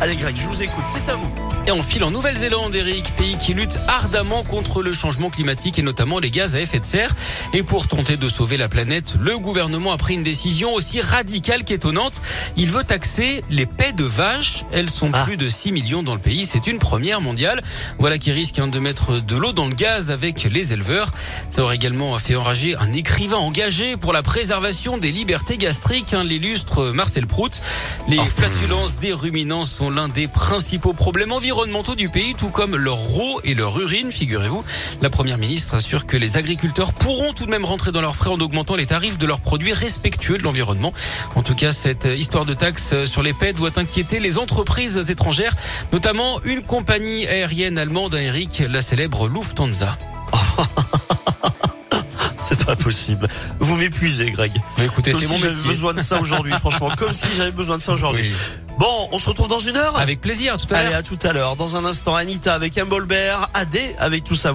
Allez Greg, je vous écoute, c'est à vous. Et on file en Nouvelle-Zélande, Eric, pays qui lutte ardemment contre le changement climatique et notamment les gaz à effet de serre. Et pour tenter de sauver la planète, le gouvernement a pris une décision aussi radicale qu'étonnante. Il veut taxer les paies de vaches. Elles sont Ah. plus de 6 millions dans le pays. C'est une première mondiale. Voilà qui risque hein, de mettre de l'eau dans le gaz avec les éleveurs. Ça aurait également fait enrager un écrivain engagé pour la préservation des libertés gastriques, hein, l'illustre Marcel Prout. Les flatulences des ruminants sont l'un des principaux problèmes environnementaux du pays, tout comme leur eau et leur urine, figurez-vous. La première ministre assure que les agriculteurs pourront tout de même rentrer dans leurs frais en augmentant les tarifs de leurs produits respectueux de l'environnement. En tout cas, cette histoire de taxes sur les paies doit inquiéter les entreprises étrangères, notamment une compagnie aérienne allemande, Eric, la célèbre Lufthansa. Possible. Vous m'épuisez Greg. Mais écoutez, c'est si mon métier. besoin de ça aujourd'hui, franchement. Comme si j'avais besoin de ça aujourd'hui. Oui. Bon, on se retrouve dans une heure Avec plaisir, à tout à l'heure. Allez, à tout à l'heure. Dans un instant, Anita avec un Bolbert, AD avec tout ça.